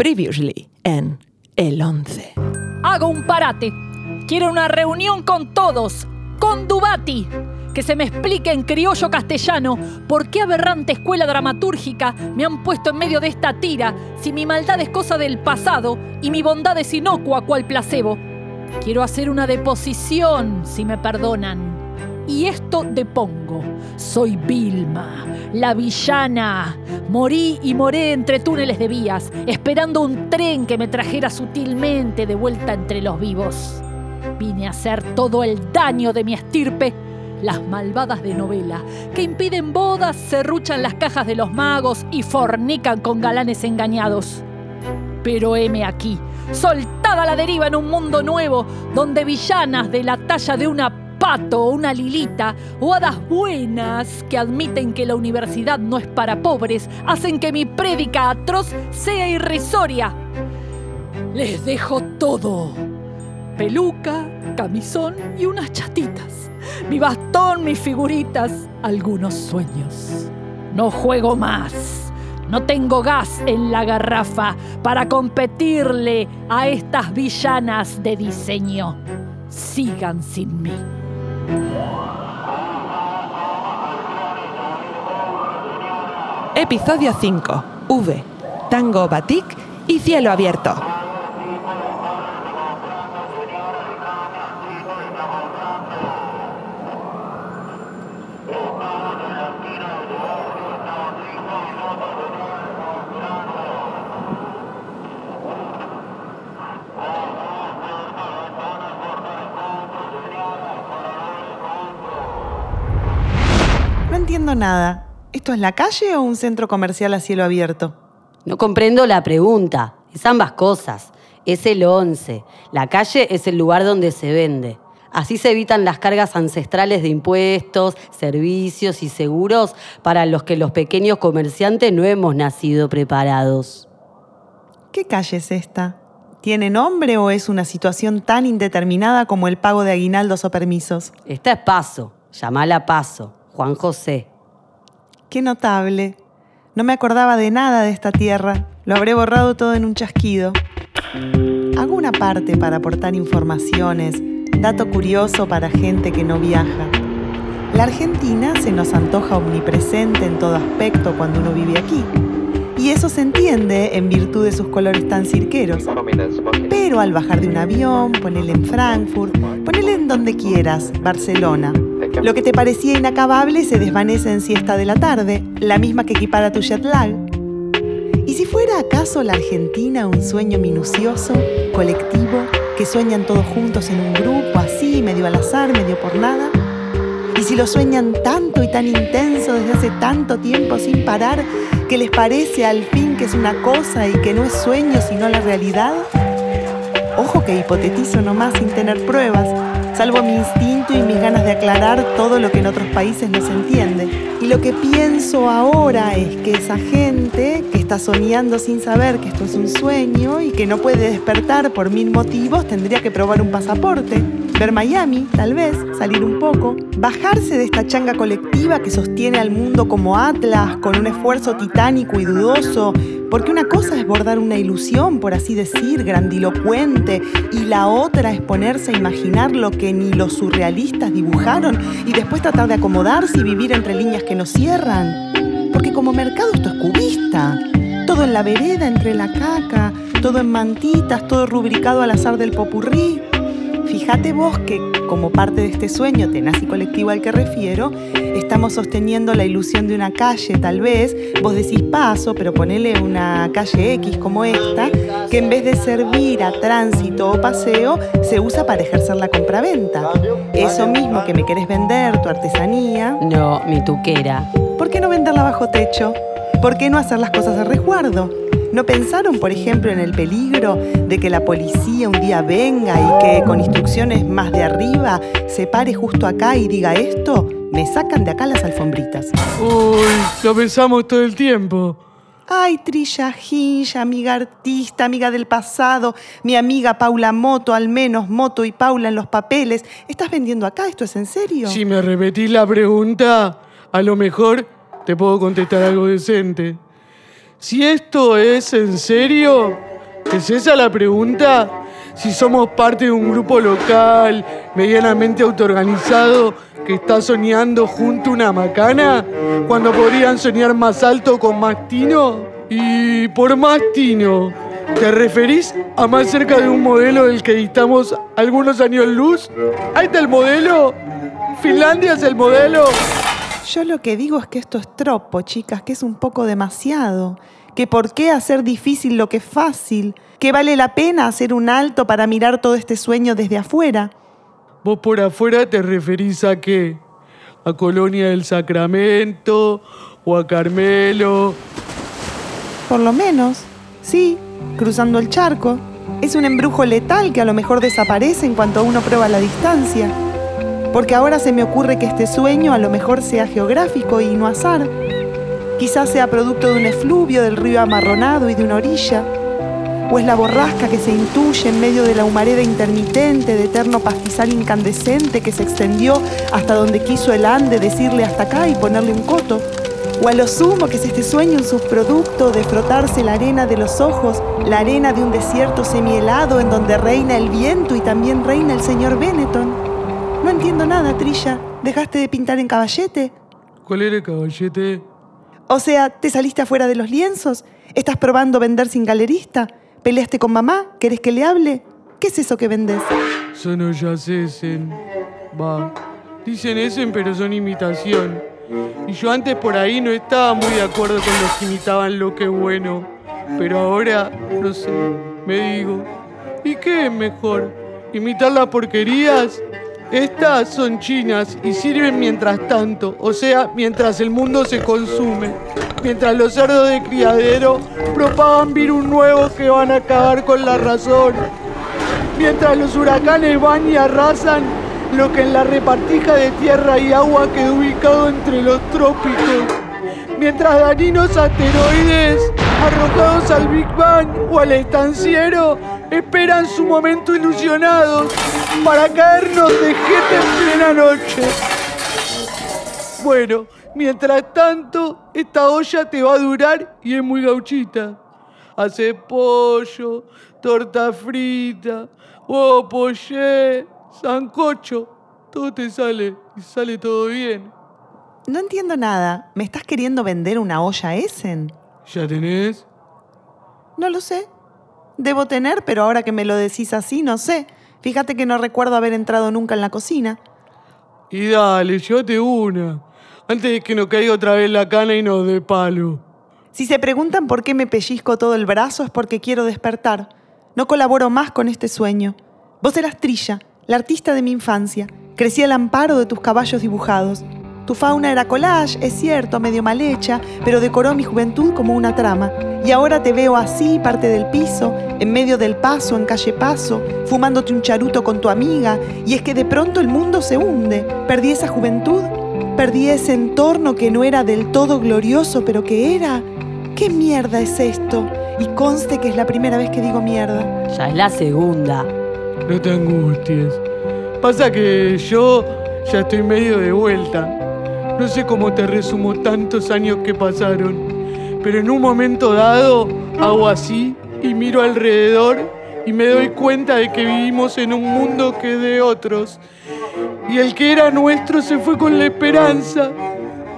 Previously en El 11. Hago un parate. Quiero una reunión con todos, con Dubati. Que se me explique en criollo castellano por qué aberrante escuela dramatúrgica me han puesto en medio de esta tira si mi maldad es cosa del pasado y mi bondad es inocua cual placebo. Quiero hacer una deposición, si me perdonan. Y esto depongo. Soy Vilma, la villana. Morí y moré entre túneles de vías, esperando un tren que me trajera sutilmente de vuelta entre los vivos. Vine a hacer todo el daño de mi estirpe. Las malvadas de novela, que impiden bodas, serruchan las cajas de los magos y fornican con galanes engañados. Pero heme aquí, soltada a la deriva en un mundo nuevo, donde villanas de la talla de una pato una lilita, o hadas buenas que admiten que la universidad no es para pobres, hacen que mi prédica atroz sea irrisoria. Les dejo todo. Peluca, camisón y unas chatitas. Mi bastón, mis figuritas, algunos sueños. No juego más. No tengo gas en la garrafa para competirle a estas villanas de diseño. Sigan sin mí. Episodio 5. V. Tango Batik y Cielo Abierto. Entiendo nada. ¿Esto es la calle o un centro comercial a cielo abierto? No comprendo la pregunta. Es ambas cosas. Es el 11. La calle es el lugar donde se vende. Así se evitan las cargas ancestrales de impuestos, servicios y seguros para los que los pequeños comerciantes no hemos nacido preparados. ¿Qué calle es esta? ¿Tiene nombre o es una situación tan indeterminada como el pago de aguinaldos o permisos? Esta es Paso. Llamala Paso. Juan José. Qué notable. No me acordaba de nada de esta tierra. Lo habré borrado todo en un chasquido. Hago una parte para aportar informaciones, dato curioso para gente que no viaja. La Argentina se nos antoja omnipresente en todo aspecto cuando uno vive aquí. Y eso se entiende en virtud de sus colores tan cirqueros. Pero al bajar de un avión, ponele en Frankfurt, ponele en donde quieras, Barcelona. Lo que te parecía inacabable se desvanece en siesta de la tarde, la misma que equipara tu jet lag. ¿Y si fuera acaso la Argentina un sueño minucioso, colectivo, que sueñan todos juntos en un grupo, así, medio al azar, medio por nada? ¿Y si lo sueñan tanto y tan intenso desde hace tanto tiempo sin parar que les parece al fin que es una cosa y que no es sueño sino la realidad? Ojo que hipotetizo nomás sin tener pruebas, salvo mi instinto y mis ganas de aclarar todo lo que en otros países no se entiende. Y lo que pienso ahora es que esa gente que está soñando sin saber que esto es un sueño y que no puede despertar por mil motivos tendría que probar un pasaporte, ver Miami, tal vez, salir un poco, bajarse de esta changa colectiva que sostiene al mundo como Atlas con un esfuerzo titánico y dudoso, porque una cosa es bordar una ilusión, por así decir, grandilocuente, y la otra es ponerse a imaginar lo que ni los surrealistas dibujaron y después tratar de acomodarse y vivir entre líneas que no cierran. Porque como mercado esto es cubista. Todo en la vereda, entre la caca, todo en mantitas, todo rubricado al azar del popurrí. Fíjate vos que, como parte de este sueño tenaz y colectivo al que refiero, estamos sosteniendo la ilusión de una calle, tal vez, vos decís paso, pero ponele una calle X como esta, que en vez de servir a tránsito o paseo, se usa para ejercer la compraventa. Eso mismo que me querés vender, tu artesanía, No, mi tuquera. ¿por qué no venderla bajo techo? ¿Por qué no hacer las cosas de resguardo? ¿No pensaron, por ejemplo, en el peligro de que la policía un día venga y que con instrucciones más de arriba se pare justo acá y diga esto? Me sacan de acá las alfombritas. Uy, lo pensamos todo el tiempo. Ay, Trilla Hincha, amiga artista, amiga del pasado, mi amiga Paula Moto, al menos Moto y Paula en los papeles. ¿Estás vendiendo acá? ¿Esto es en serio? Si me repetís la pregunta, a lo mejor te puedo contestar algo decente. Si esto es en serio, ¿Es esa la pregunta? Si somos parte de un grupo local, medianamente autoorganizado, que está soñando junto a una macana, cuando podrían soñar más alto con más tino. Y por más tino, ¿te referís a más cerca de un modelo del que distamos algunos años luz? Ahí está el modelo. Finlandia es el modelo. Yo lo que digo es que esto es tropo, chicas, que es un poco demasiado. Que por qué hacer difícil lo que es fácil. Que vale la pena hacer un alto para mirar todo este sueño desde afuera. ¿Vos por afuera te referís a qué? ¿A Colonia del Sacramento? ¿O a Carmelo? Por lo menos, sí, cruzando el charco. Es un embrujo letal que a lo mejor desaparece en cuanto uno prueba la distancia. Porque ahora se me ocurre que este sueño a lo mejor sea geográfico y no azar. Quizás sea producto de un efluvio del río amarronado y de una orilla. O es la borrasca que se intuye en medio de la humareda intermitente de eterno pastizal incandescente que se extendió hasta donde quiso el Ande decirle hasta acá y ponerle un coto. O a lo sumo que es este sueño un subproducto de frotarse la arena de los ojos, la arena de un desierto semihelado en donde reina el viento y también reina el señor Benetton. No entiendo nada, Trilla. ¿Dejaste de pintar en caballete? ¿Cuál era el caballete? O sea, ¿te saliste afuera de los lienzos? ¿Estás probando vender sin galerista? ¿Peleaste con mamá? ¿Querés que le hable? ¿Qué es eso que vendes? Son ollas Essen. Va. Dicen Essen, pero son imitación. Y yo antes por ahí no estaba muy de acuerdo con los que imitaban lo que bueno. Pero ahora, no sé, me digo, ¿y qué es mejor? ¿Imitar las porquerías? Estas son chinas y sirven mientras tanto, o sea, mientras el mundo se consume. Mientras los cerdos de criadero propagan virus nuevos que van a acabar con la razón. Mientras los huracanes van y arrasan lo que en la repartija de tierra y agua quedó ubicado entre los trópicos. Mientras dañinos asteroides arrojados al Big Bang o al estanciero esperan su momento ilusionados para caernos de jete en plena noche. Bueno, mientras tanto, esta olla te va a durar y es muy gauchita. Hace pollo, torta frita, huevo poché, sancocho. Todo te sale y sale todo bien. No entiendo nada. ¿Me estás queriendo vender una olla Essen? ¿Ya tenés? No lo sé. Debo tener, pero ahora que me lo decís así, no sé. Fíjate que no recuerdo haber entrado nunca en la cocina. Y dale, llévate una. Antes de que nos caiga otra vez la cana y nos dé palo. Si se preguntan por qué me pellizco todo el brazo es porque quiero despertar. No colaboro más con este sueño. Vos eras Trilla, la artista de mi infancia. Crecí al amparo de tus caballos dibujados. Tu fauna era collage, es cierto, medio mal hecha, pero decoró mi juventud como una trama. Y ahora te veo así, parte del piso, en medio del paso, en calle paso, fumándote un charuto con tu amiga, y es que de pronto el mundo se hunde. Perdí esa juventud, perdí ese entorno que no era del todo glorioso, pero que era. ¿Qué mierda es esto? Y conste que es la primera vez que digo mierda. Ya es la segunda. No te angusties. Pasa que yo ya estoy medio de vuelta. No sé cómo te resumo tantos años que pasaron, pero en un momento dado hago así y miro alrededor y me doy cuenta de que vivimos en un mundo que de otros. Y el que era nuestro se fue con la esperanza.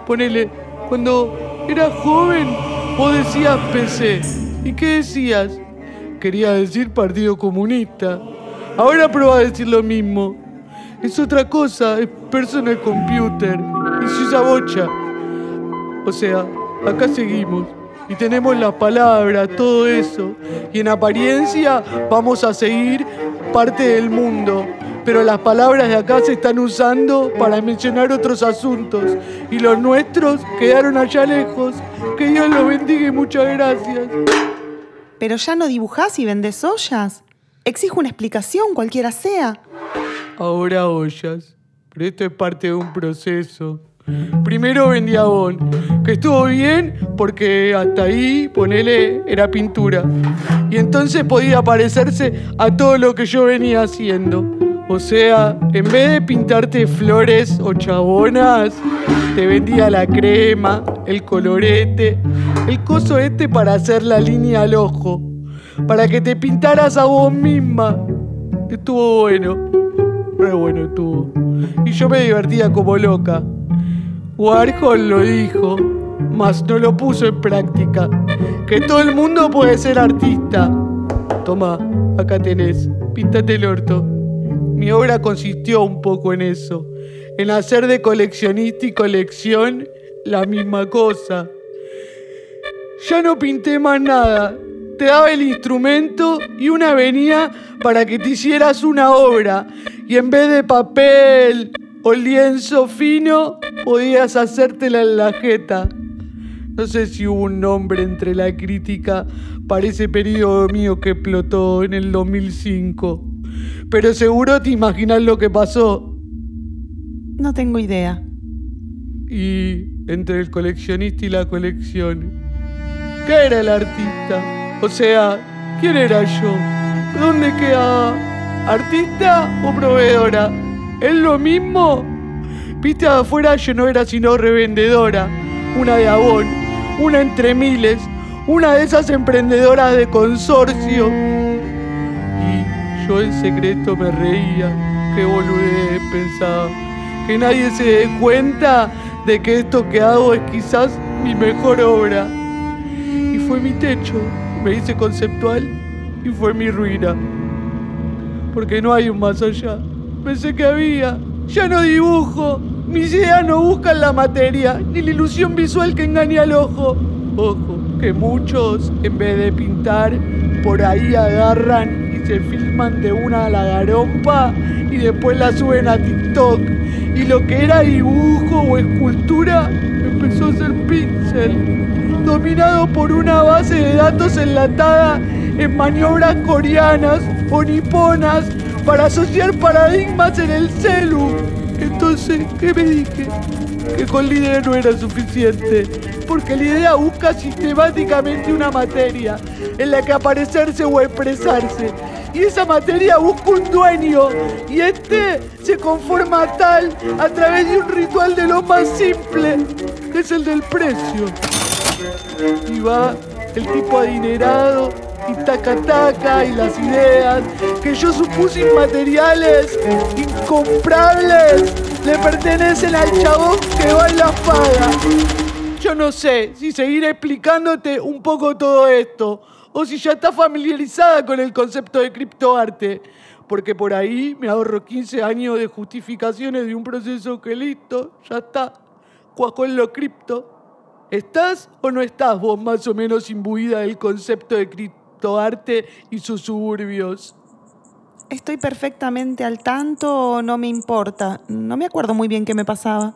Ponele, cuando era joven, vos decías PC. ¿Y qué decías? Quería decir Partido Comunista. Ahora prueba a decir lo mismo. Es otra cosa, es personal computer. Usa bocha. O sea, acá seguimos. Y tenemos las palabras, todo eso. Y en apariencia vamos a seguir parte del mundo. Pero las palabras de acá se están usando para mencionar otros asuntos. Y los nuestros quedaron allá lejos. Que Dios los bendiga y muchas gracias. Pero ya no dibujás y vendés ollas. Exijo una explicación, cualquiera sea. Ahora ollas. Pero esto es parte de un proceso. Primero vendí abón, que estuvo bien porque hasta ahí, ponele, era pintura. Y entonces podía parecerse a todo lo que yo venía haciendo. O sea, en vez de pintarte flores o chabonas, te vendía la crema, el colorete, el coso este para hacer la línea al ojo. para que te pintaras a vos misma. Estuvo bueno. Re bueno estuvo. Y yo me divertía como loca. Warhol lo dijo, mas no lo puso en práctica. Que todo el mundo puede ser artista. Toma, acá tenés, píntate el orto. Mi obra consistió un poco en eso, en hacer de coleccionista y colección la misma cosa. Ya no pinté más nada, te daba el instrumento y una venía para que te hicieras una obra y en vez de papel o lienzo fino podías hacértela en la jeta. No sé si hubo un nombre entre la crítica para ese periodo mío que explotó en el 2005. Pero seguro te imaginas lo que pasó. No tengo idea. Y entre el coleccionista y la colección, ¿qué era el artista? O sea, ¿quién era yo? ¿Dónde quedaba? ¿Artista o proveedora? ¿Es lo mismo? Viste afuera yo no era sino revendedora, una de abón, una entre miles, una de esas emprendedoras de consorcio. Y yo en secreto me reía, qué boludez pensaba, que nadie se dé cuenta de que esto que hago es quizás mi mejor obra. Y fue mi techo, me hice conceptual y fue mi ruina. Porque no hay un más allá. Pensé que había. Ya no dibujo. Mis ideas no buscan la materia, ni la ilusión visual que engaña al ojo. Ojo, que muchos, en vez de pintar, por ahí agarran y se filman de una a la garompa y después la suben a TikTok. Y lo que era dibujo o escultura empezó a ser pixel, dominado por una base de datos enlatada en maniobras coreanas o niponas para asociar paradigmas en el celu. Entonces, ¿qué me dije? Que con la idea no era suficiente, porque la idea busca sistemáticamente una materia en la que aparecerse o expresarse. Y esa materia busca un dueño, y este se conforma tal a través de un ritual de lo más simple, que es el del precio. Y va el tipo adinerado y taca taca y las ideas que yo supuse inmateriales, incomprables, le pertenecen al chabón que va en la paga. Yo no sé si seguir explicándote un poco todo esto o si ya estás familiarizada con el concepto de criptoarte, porque por ahí me ahorro 15 años de justificaciones de un proceso que listo, ya está, cuajo en lo cripto. ¿Estás o no estás vos más o menos imbuida del concepto de criptoarte y sus suburbios? Estoy perfectamente al tanto o no me importa. No me acuerdo muy bien qué me pasaba.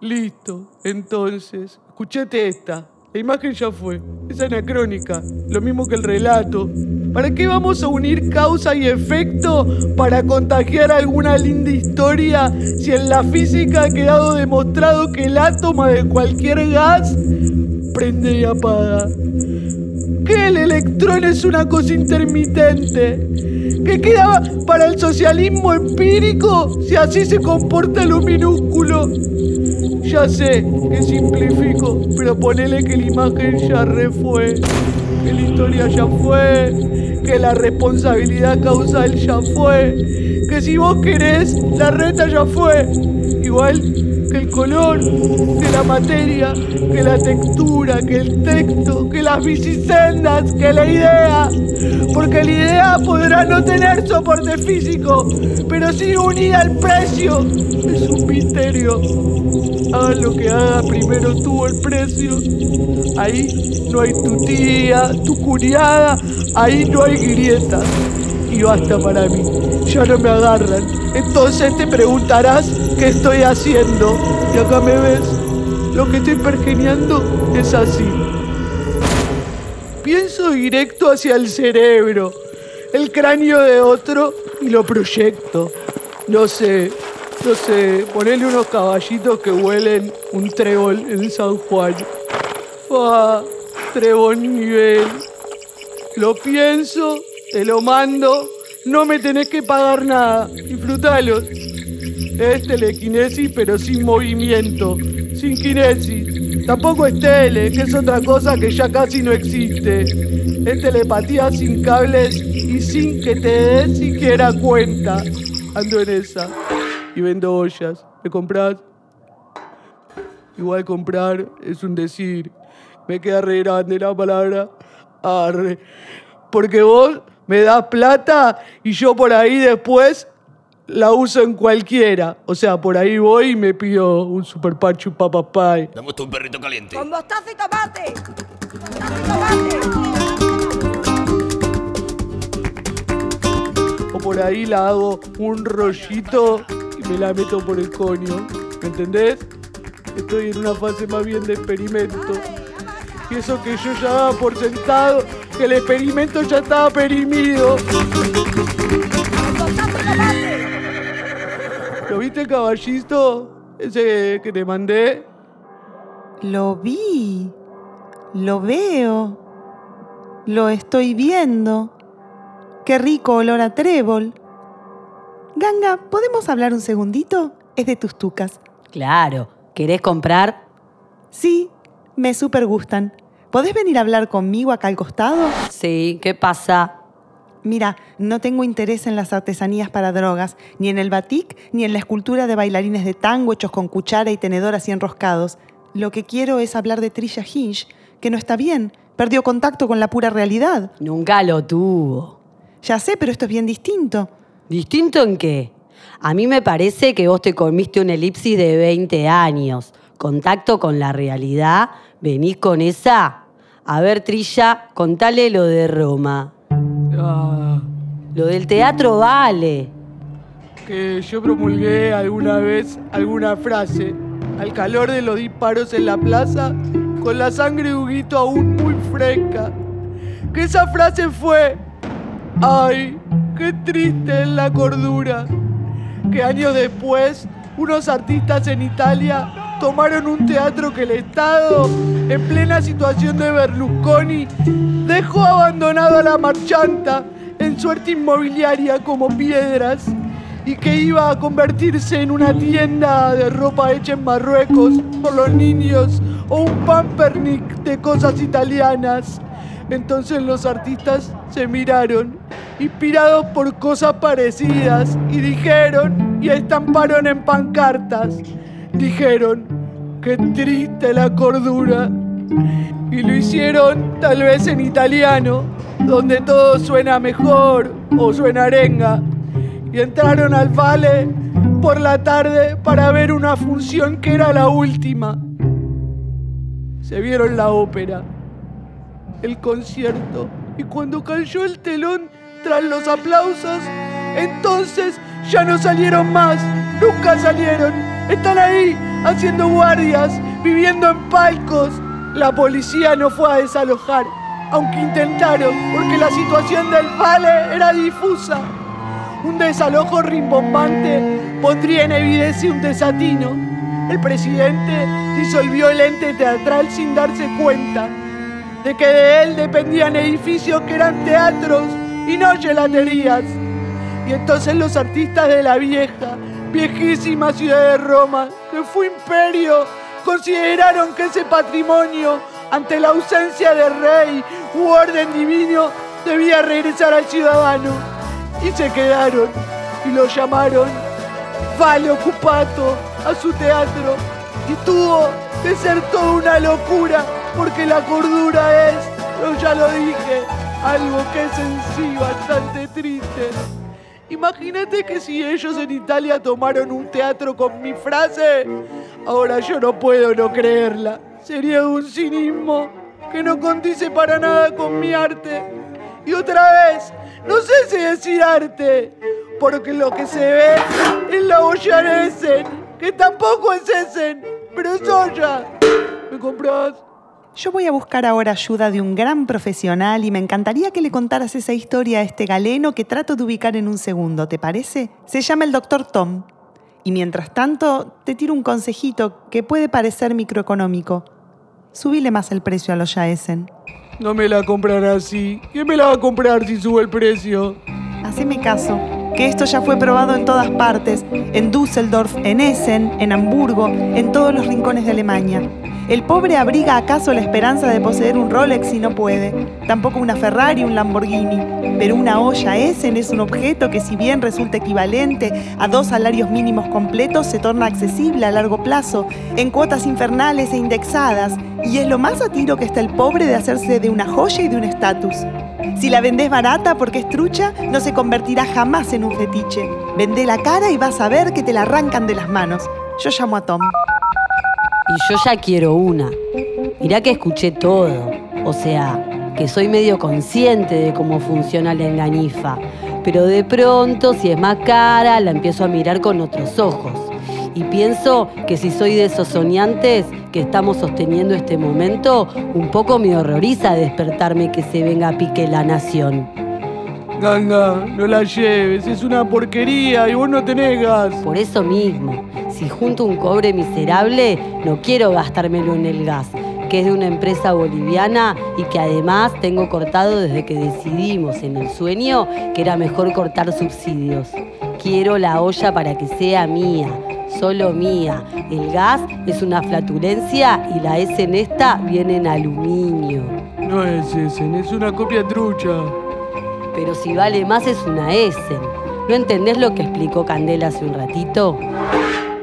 Listo, entonces, escuchate esta. La imagen ya fue, es anacrónica, lo mismo que el relato. ¿Para qué vamos a unir causa y efecto para contagiar alguna linda historia si en la física ha quedado demostrado que el átomo de cualquier gas prende y apaga? Que el electrón es una cosa intermitente, que queda para el socialismo empírico si así se comporta lo minúsculo. Ya sé que simplifico, pero ponele que la imagen ya re fue, que la historia ya fue, que la responsabilidad causal ya fue, que si vos querés, la reta ya fue. Igual el color, que la materia, que la textura, que el texto, que las bicisendas, que la idea. Porque la idea podrá no tener soporte físico, pero sí unida al precio. Es un misterio. Haga lo que haga, primero tuvo el precio. Ahí no hay tu tía, tu curiada, ahí no hay grietas. Y basta para mí, ya no me agarran. Entonces te preguntarás qué estoy haciendo. Y acá me ves, lo que estoy pergeneando es así. Pienso directo hacia el cerebro, el cráneo de otro y lo proyecto. No sé, no sé, ponerle unos caballitos que huelen un trébol en San Juan. Fa, trébol nivel. Lo pienso, te lo mando, no me tenés que pagar nada. Disfrutalos. Es telequinesis pero sin movimiento, sin kinesis. Tampoco es tele, que es otra cosa que ya casi no existe. Es telepatía sin cables y sin que te des siquiera cuenta. Ando en esa. Y vendo ollas. ¿Me compras? Igual comprar es un decir. Me queda re grande la palabra. Arre. Porque vos me das plata y yo por ahí después la uso en cualquiera. O sea, por ahí voy y me pido un super pachu papa pie. Dame un perrito caliente. ¡Con mostaza y tomate! ¡Mostaza y tomate! O por ahí la hago un rollito y me la meto por el coño. ¿Me entendés? Estoy en una fase más bien de experimento. Y eso que yo ya daba por sentado que el experimento ya estaba perimido. ¡Con mostaza y tomate! ¿Lo viste, caballito? Ese que te mandé. Lo vi. Lo veo. Lo estoy viendo. Qué rico olor a trébol. Ganga, ¿podemos hablar un segundito? Es de tus tucas. Claro, ¿querés comprar? Sí, me super gustan. ¿Podés venir a hablar conmigo acá al costado? Sí, ¿qué pasa? Mira, no tengo interés en las artesanías para drogas, ni en el batik, ni en la escultura de bailarines de tango hechos con cuchara y tenedor así enroscados. Lo que quiero es hablar de Trisha Hinch, que no está bien, perdió contacto con la pura realidad. Nunca lo tuvo. Ya sé, pero esto es bien distinto. ¿Distinto en qué? A mí me parece que vos te comiste una elipsis de 20 años. Contacto con la realidad. ¿Venís con esa? A ver, Trilla, contale lo de Roma. Ah, Lo del teatro vale. que yo promulgué alguna vez alguna frase al calor de los disparos en la plaza con la sangre de Huguito aún muy fresca. Que esa frase fue, ay, qué triste es la cordura. Que años después, unos artistas en Italia tomaron un teatro que el Estado, en plena situación de Berlusconi, dejó abandonado a la marchanta en suerte inmobiliaria como piedras y que iba a convertirse en una tienda de ropa hecha en Marruecos por los niños o un pampernick de cosas italianas. Entonces los artistas se miraron, inspirados por cosas parecidas, y dijeron y estamparon en pancartas. Dijeron, qué triste la cordura. Y lo hicieron tal vez en italiano, donde todo suena mejor o suena arenga. Y entraron al Vale por la tarde para ver una función que era la última. Se vieron la ópera, el concierto, y cuando cayó el telón tras los aplausos, entonces ya no salieron más, nunca salieron. Están ahí haciendo guardias, viviendo en palcos. La policía no fue a desalojar, aunque intentaron, porque la situación del Vale era difusa. Un desalojo rimbombante pondría en evidencia un desatino. El presidente disolvió el ente teatral sin darse cuenta de que de él dependían edificios que eran teatros y no gelaterías. Y entonces los artistas de la vieja, viejísima ciudad de Roma, que fue imperio, consideraron que ese patrimonio, ante la ausencia de rey u orden divino, debía regresar al ciudadano. Y se quedaron y lo llamaron Vale Ocupato a su teatro. Y tuvo que ser toda una locura, porque la cordura es, yo ya lo dije, algo que es en sí bastante triste. Imagínate que si ellos en Italia tomaron un teatro con mi frase, ahora yo no puedo no creerla. Sería un cinismo que no condice para nada con mi arte. Y otra vez, no sé si decir arte, porque lo que se ve es la Essen, que tampoco es Essen, pero es olla. ¿Me compras? Yo voy a buscar ahora ayuda de un gran profesional y me encantaría que le contaras esa historia a este galeno que trato de ubicar en un segundo, ¿te parece? Se llama el doctor Tom. Y mientras tanto, te tiro un consejito que puede parecer microeconómico. Subile más el precio a los Yaesen. No me la comprará así. ¿Quién me la va a comprar si sube el precio? Haceme caso, que esto ya fue probado en todas partes, en Düsseldorf, en Essen, en Hamburgo, en todos los rincones de Alemania. ¿El pobre abriga acaso la esperanza de poseer un Rolex si no puede? Tampoco una Ferrari, un Lamborghini. Pero una olla Essen es un objeto que si bien resulta equivalente a dos salarios mínimos completos, se torna accesible a largo plazo, en cuotas infernales e indexadas, y es lo más a tiro que está el pobre de hacerse de una joya y de un estatus. Si la vendés barata porque es trucha, no se convertirá jamás en un fetiche. Vende la cara y vas a ver que te la arrancan de las manos. Yo llamo a Tom. Y yo ya quiero una. Mirá que escuché todo. O sea, que soy medio consciente de cómo funciona la enganifa. Pero de pronto, si es más cara, la empiezo a mirar con otros ojos. Y pienso que si soy de esos soñantes que estamos sosteniendo este momento, un poco me horroriza despertarme que se venga a pique la nación. Ganga, no la lleves, es una porquería y vos no tenés gas. Por eso mismo, si junto un cobre miserable, no quiero gastármelo en el gas, que es de una empresa boliviana y que además tengo cortado desde que decidimos en el sueño que era mejor cortar subsidios. Quiero la olla para que sea mía, solo mía. El gas es una flatulencia y la S en esta viene en aluminio. No es Essen, es una copia trucha. Pero si vale más es una Essen. ¿No entendés lo que explicó Candela hace un ratito?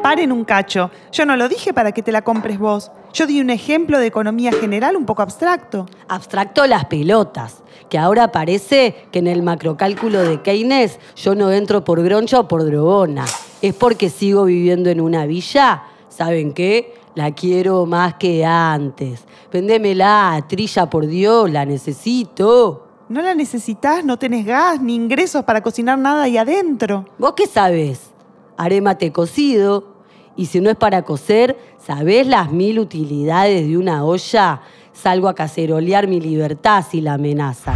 Paren un cacho. Yo no lo dije para que te la compres vos. Yo di un ejemplo de economía general un poco abstracto. Abstracto las pelotas, que ahora parece que en el macrocálculo de Keynes yo no entro por groncha o por drogona. Es porque sigo viviendo en una villa. ¿Saben qué? La quiero más que antes. Vendémela, trilla por Dios, la necesito. No la necesitas, no tenés gas ni ingresos para cocinar nada ahí adentro. ¿Vos qué sabés? Haré mate cocido. Y si no es para cocer, ¿sabés las mil utilidades de una olla? Salgo a cacerolear mi libertad si la amenazan.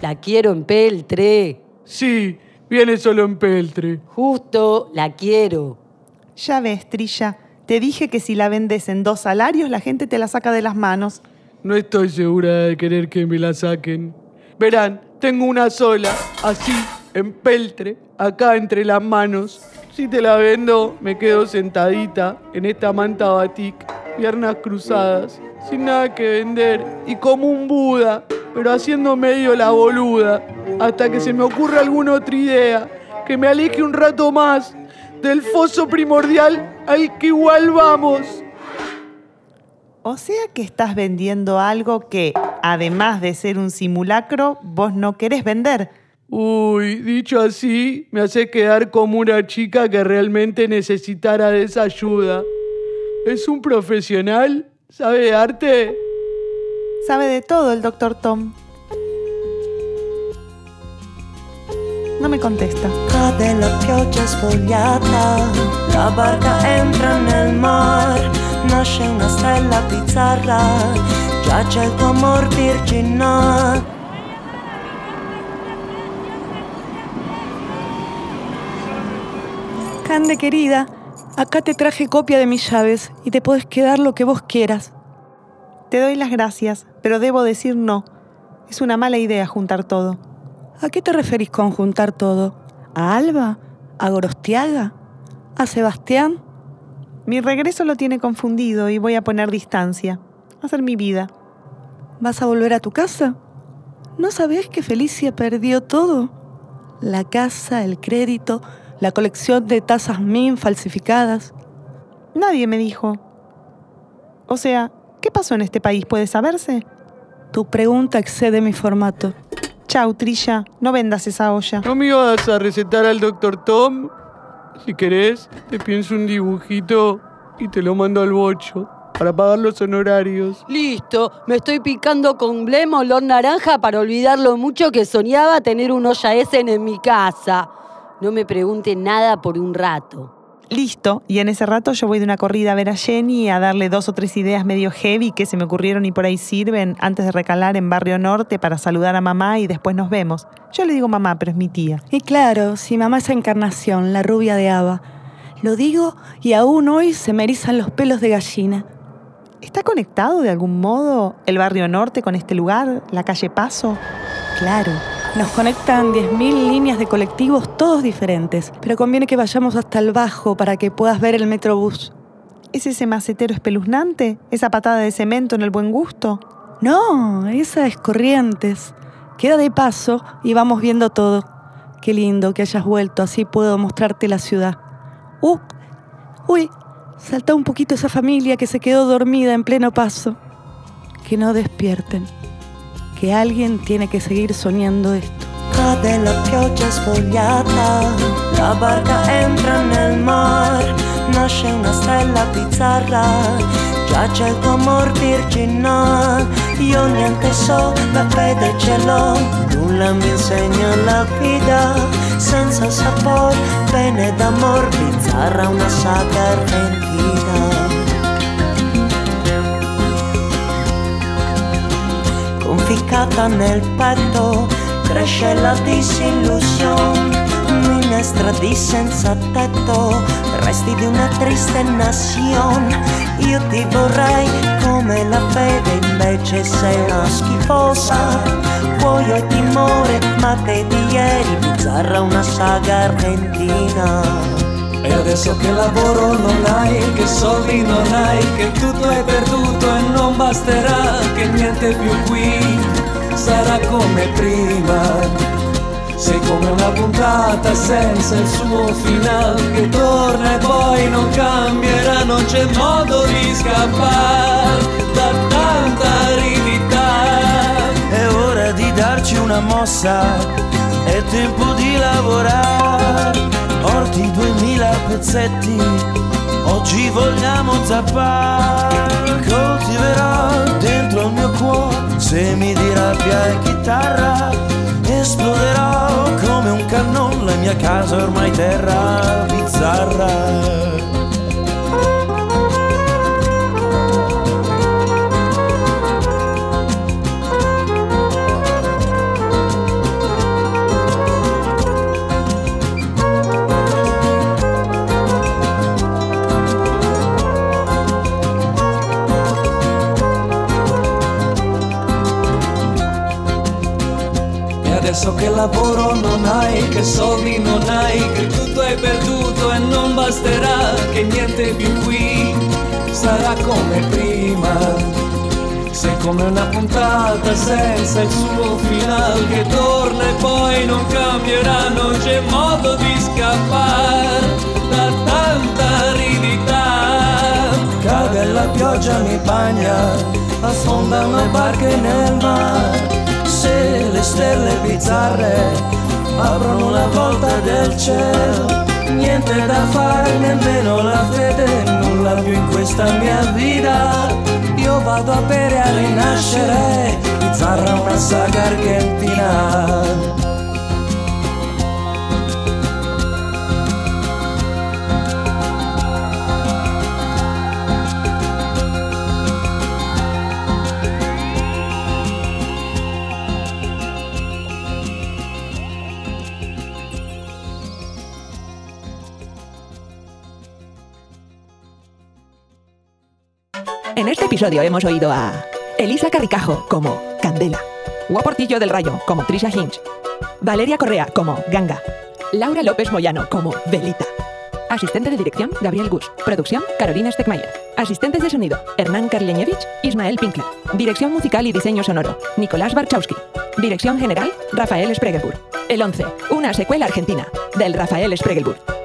La quiero en peltre. Sí, viene solo en peltre. Justo la quiero. Ya ves, Trilla. Te dije que si la vendes en dos salarios, la gente te la saca de las manos. No estoy segura de querer que me la saquen. Verán, tengo una sola, así, en peltre, acá entre las manos. Si te la vendo, me quedo sentadita en esta manta batik, piernas cruzadas, sin nada que vender y como un Buda, pero haciendo medio la boluda, hasta que se me ocurra alguna otra idea que me aleje un rato más del foso primordial al que igual vamos. O sea que estás vendiendo algo que, además de ser un simulacro, vos no querés vender. Uy, dicho así, me hace quedar como una chica que realmente necesitara de esa ayuda. ¿Es un profesional? ¿Sabe de arte? Sabe de todo el doctor Tom. No me contesta. Cade la pioggia la barca entra nel mar, nasce una stella bizzarra, giace il tuo amor. Cande querida, acá te traje copia de mis llaves y te puedes quedar lo que vos quieras. Te doy las gracias, pero debo decir no. Es una mala idea juntar todo. ¿A qué te referís con juntar todo? ¿A Alba? ¿A Gorostiaga? ¿A Sebastián? Mi regreso lo tiene confundido y voy a poner distancia. Hacer mi vida. ¿Vas a volver a tu casa? ¿No sabés que Felicia perdió todo? La casa, el crédito, la colección de tazas MIN falsificadas. Nadie me dijo. O sea, ¿qué pasó en este país? ¿Puede saberse? Tu pregunta excede mi formato. Chau, Trilla. No vendas esa olla. ¿No me ibas a recetar al doctor Tom? Si querés, te pienso un dibujito y te lo mando al bocho para pagar los honorarios. Listo, me estoy picando con blema olor naranja para olvidar lo mucho que soñaba tener un olla Essen en mi casa. No me pregunte nada por un rato. Listo. Y en ese rato yo voy de una corrida a ver a Jenny a darle dos o tres ideas medio heavy que se me ocurrieron y por ahí sirven antes de recalar en Barrio Norte para saludar a mamá y después nos vemos. Yo le digo mamá, pero es mi tía. Y claro, si mamá es Encarnación, la rubia de Ava. Lo digo y aún hoy se me erizan los pelos de gallina. ¿Está conectado de algún modo el barrio norte con este lugar, la calle Paso? Claro, nos conectan 10.000 líneas de colectivos, todos diferentes, pero conviene que vayamos hasta el bajo para que puedas ver el metrobús. ¿Es ese macetero espeluznante? ¿Esa patada de cemento en el buen gusto? No, esa es Corrientes. Queda de paso y vamos viendo todo. Qué lindo que hayas vuelto, así puedo mostrarte la ciudad. ¡Uh! ¡Uy! Salta un poquito esa familia que se quedó dormida en pleno paso. Que no despierten. Que alguien tiene que seguir soñando esto. Cade la pioggia spogliata, la barca entra nel mar, nasce una stella bizzarra, giace il tuo amor virginal, io niente so, la fede ce l'ho, nulla mi insegna la vita, senza sapore, bene d'amor, bizzarra una saga argentina. Conficcata nel petto cresce la disillusione minestra di senza tetto resti di una triste nazione. Io ti vorrei come la fede invece sei una schifosa. Cuoio e timore ma te di ieri bizzarra una saga argentina. E adesso che lavoro non hai, che soldi non hai, che tutto è perduto e non basterà, che niente più qui sarà come prima. Sei come una puntata senza il suo finale, che torna e poi non cambierà, non c'è modo di scappare da tanta aridità. È ora di darci una mossa, è tempo di lavorare. Orti 2000 pezzetti, oggi vogliamo zappare. Coltiverò dentro il mio cuore semi di rabbia e chitarra. Esploderò come un cannone, la mia casa ormai terra bizzarra. Adesso che lavoro non hai, che soldi non hai, che tutto è perduto e non basterà, che niente più qui sarà come prima. Sei come una puntata senza il suo finale che torna e poi non cambierà, non c'è modo di scappare da tanta aridità. Cade la pioggia mi bagna, affonda una barca nel mare. Se le stelle bizzarre aprono la volta del cielo, niente da fare, nemmeno la fede, nulla più in questa mia vita. Io vado a bere a rinascere, bizzarra una saga argentina. Episodio hemos oído a Elisa Carricajo como Candela, Guaportillo del Rayo como Trisha Hinch, Valeria Correa como Ganga, Laura López Moyano como Velita. Asistente de dirección, Gabriel Gus. Producción, Carolina Steckmayer. Asistentes de sonido, Hernán Karleñevich, Ismael Pinkler. Dirección musical y diseño sonoro, Nicolás Barchowski. Dirección general, Rafael Spregelburg. El 11, una secuela argentina, del Rafael Spregelburg.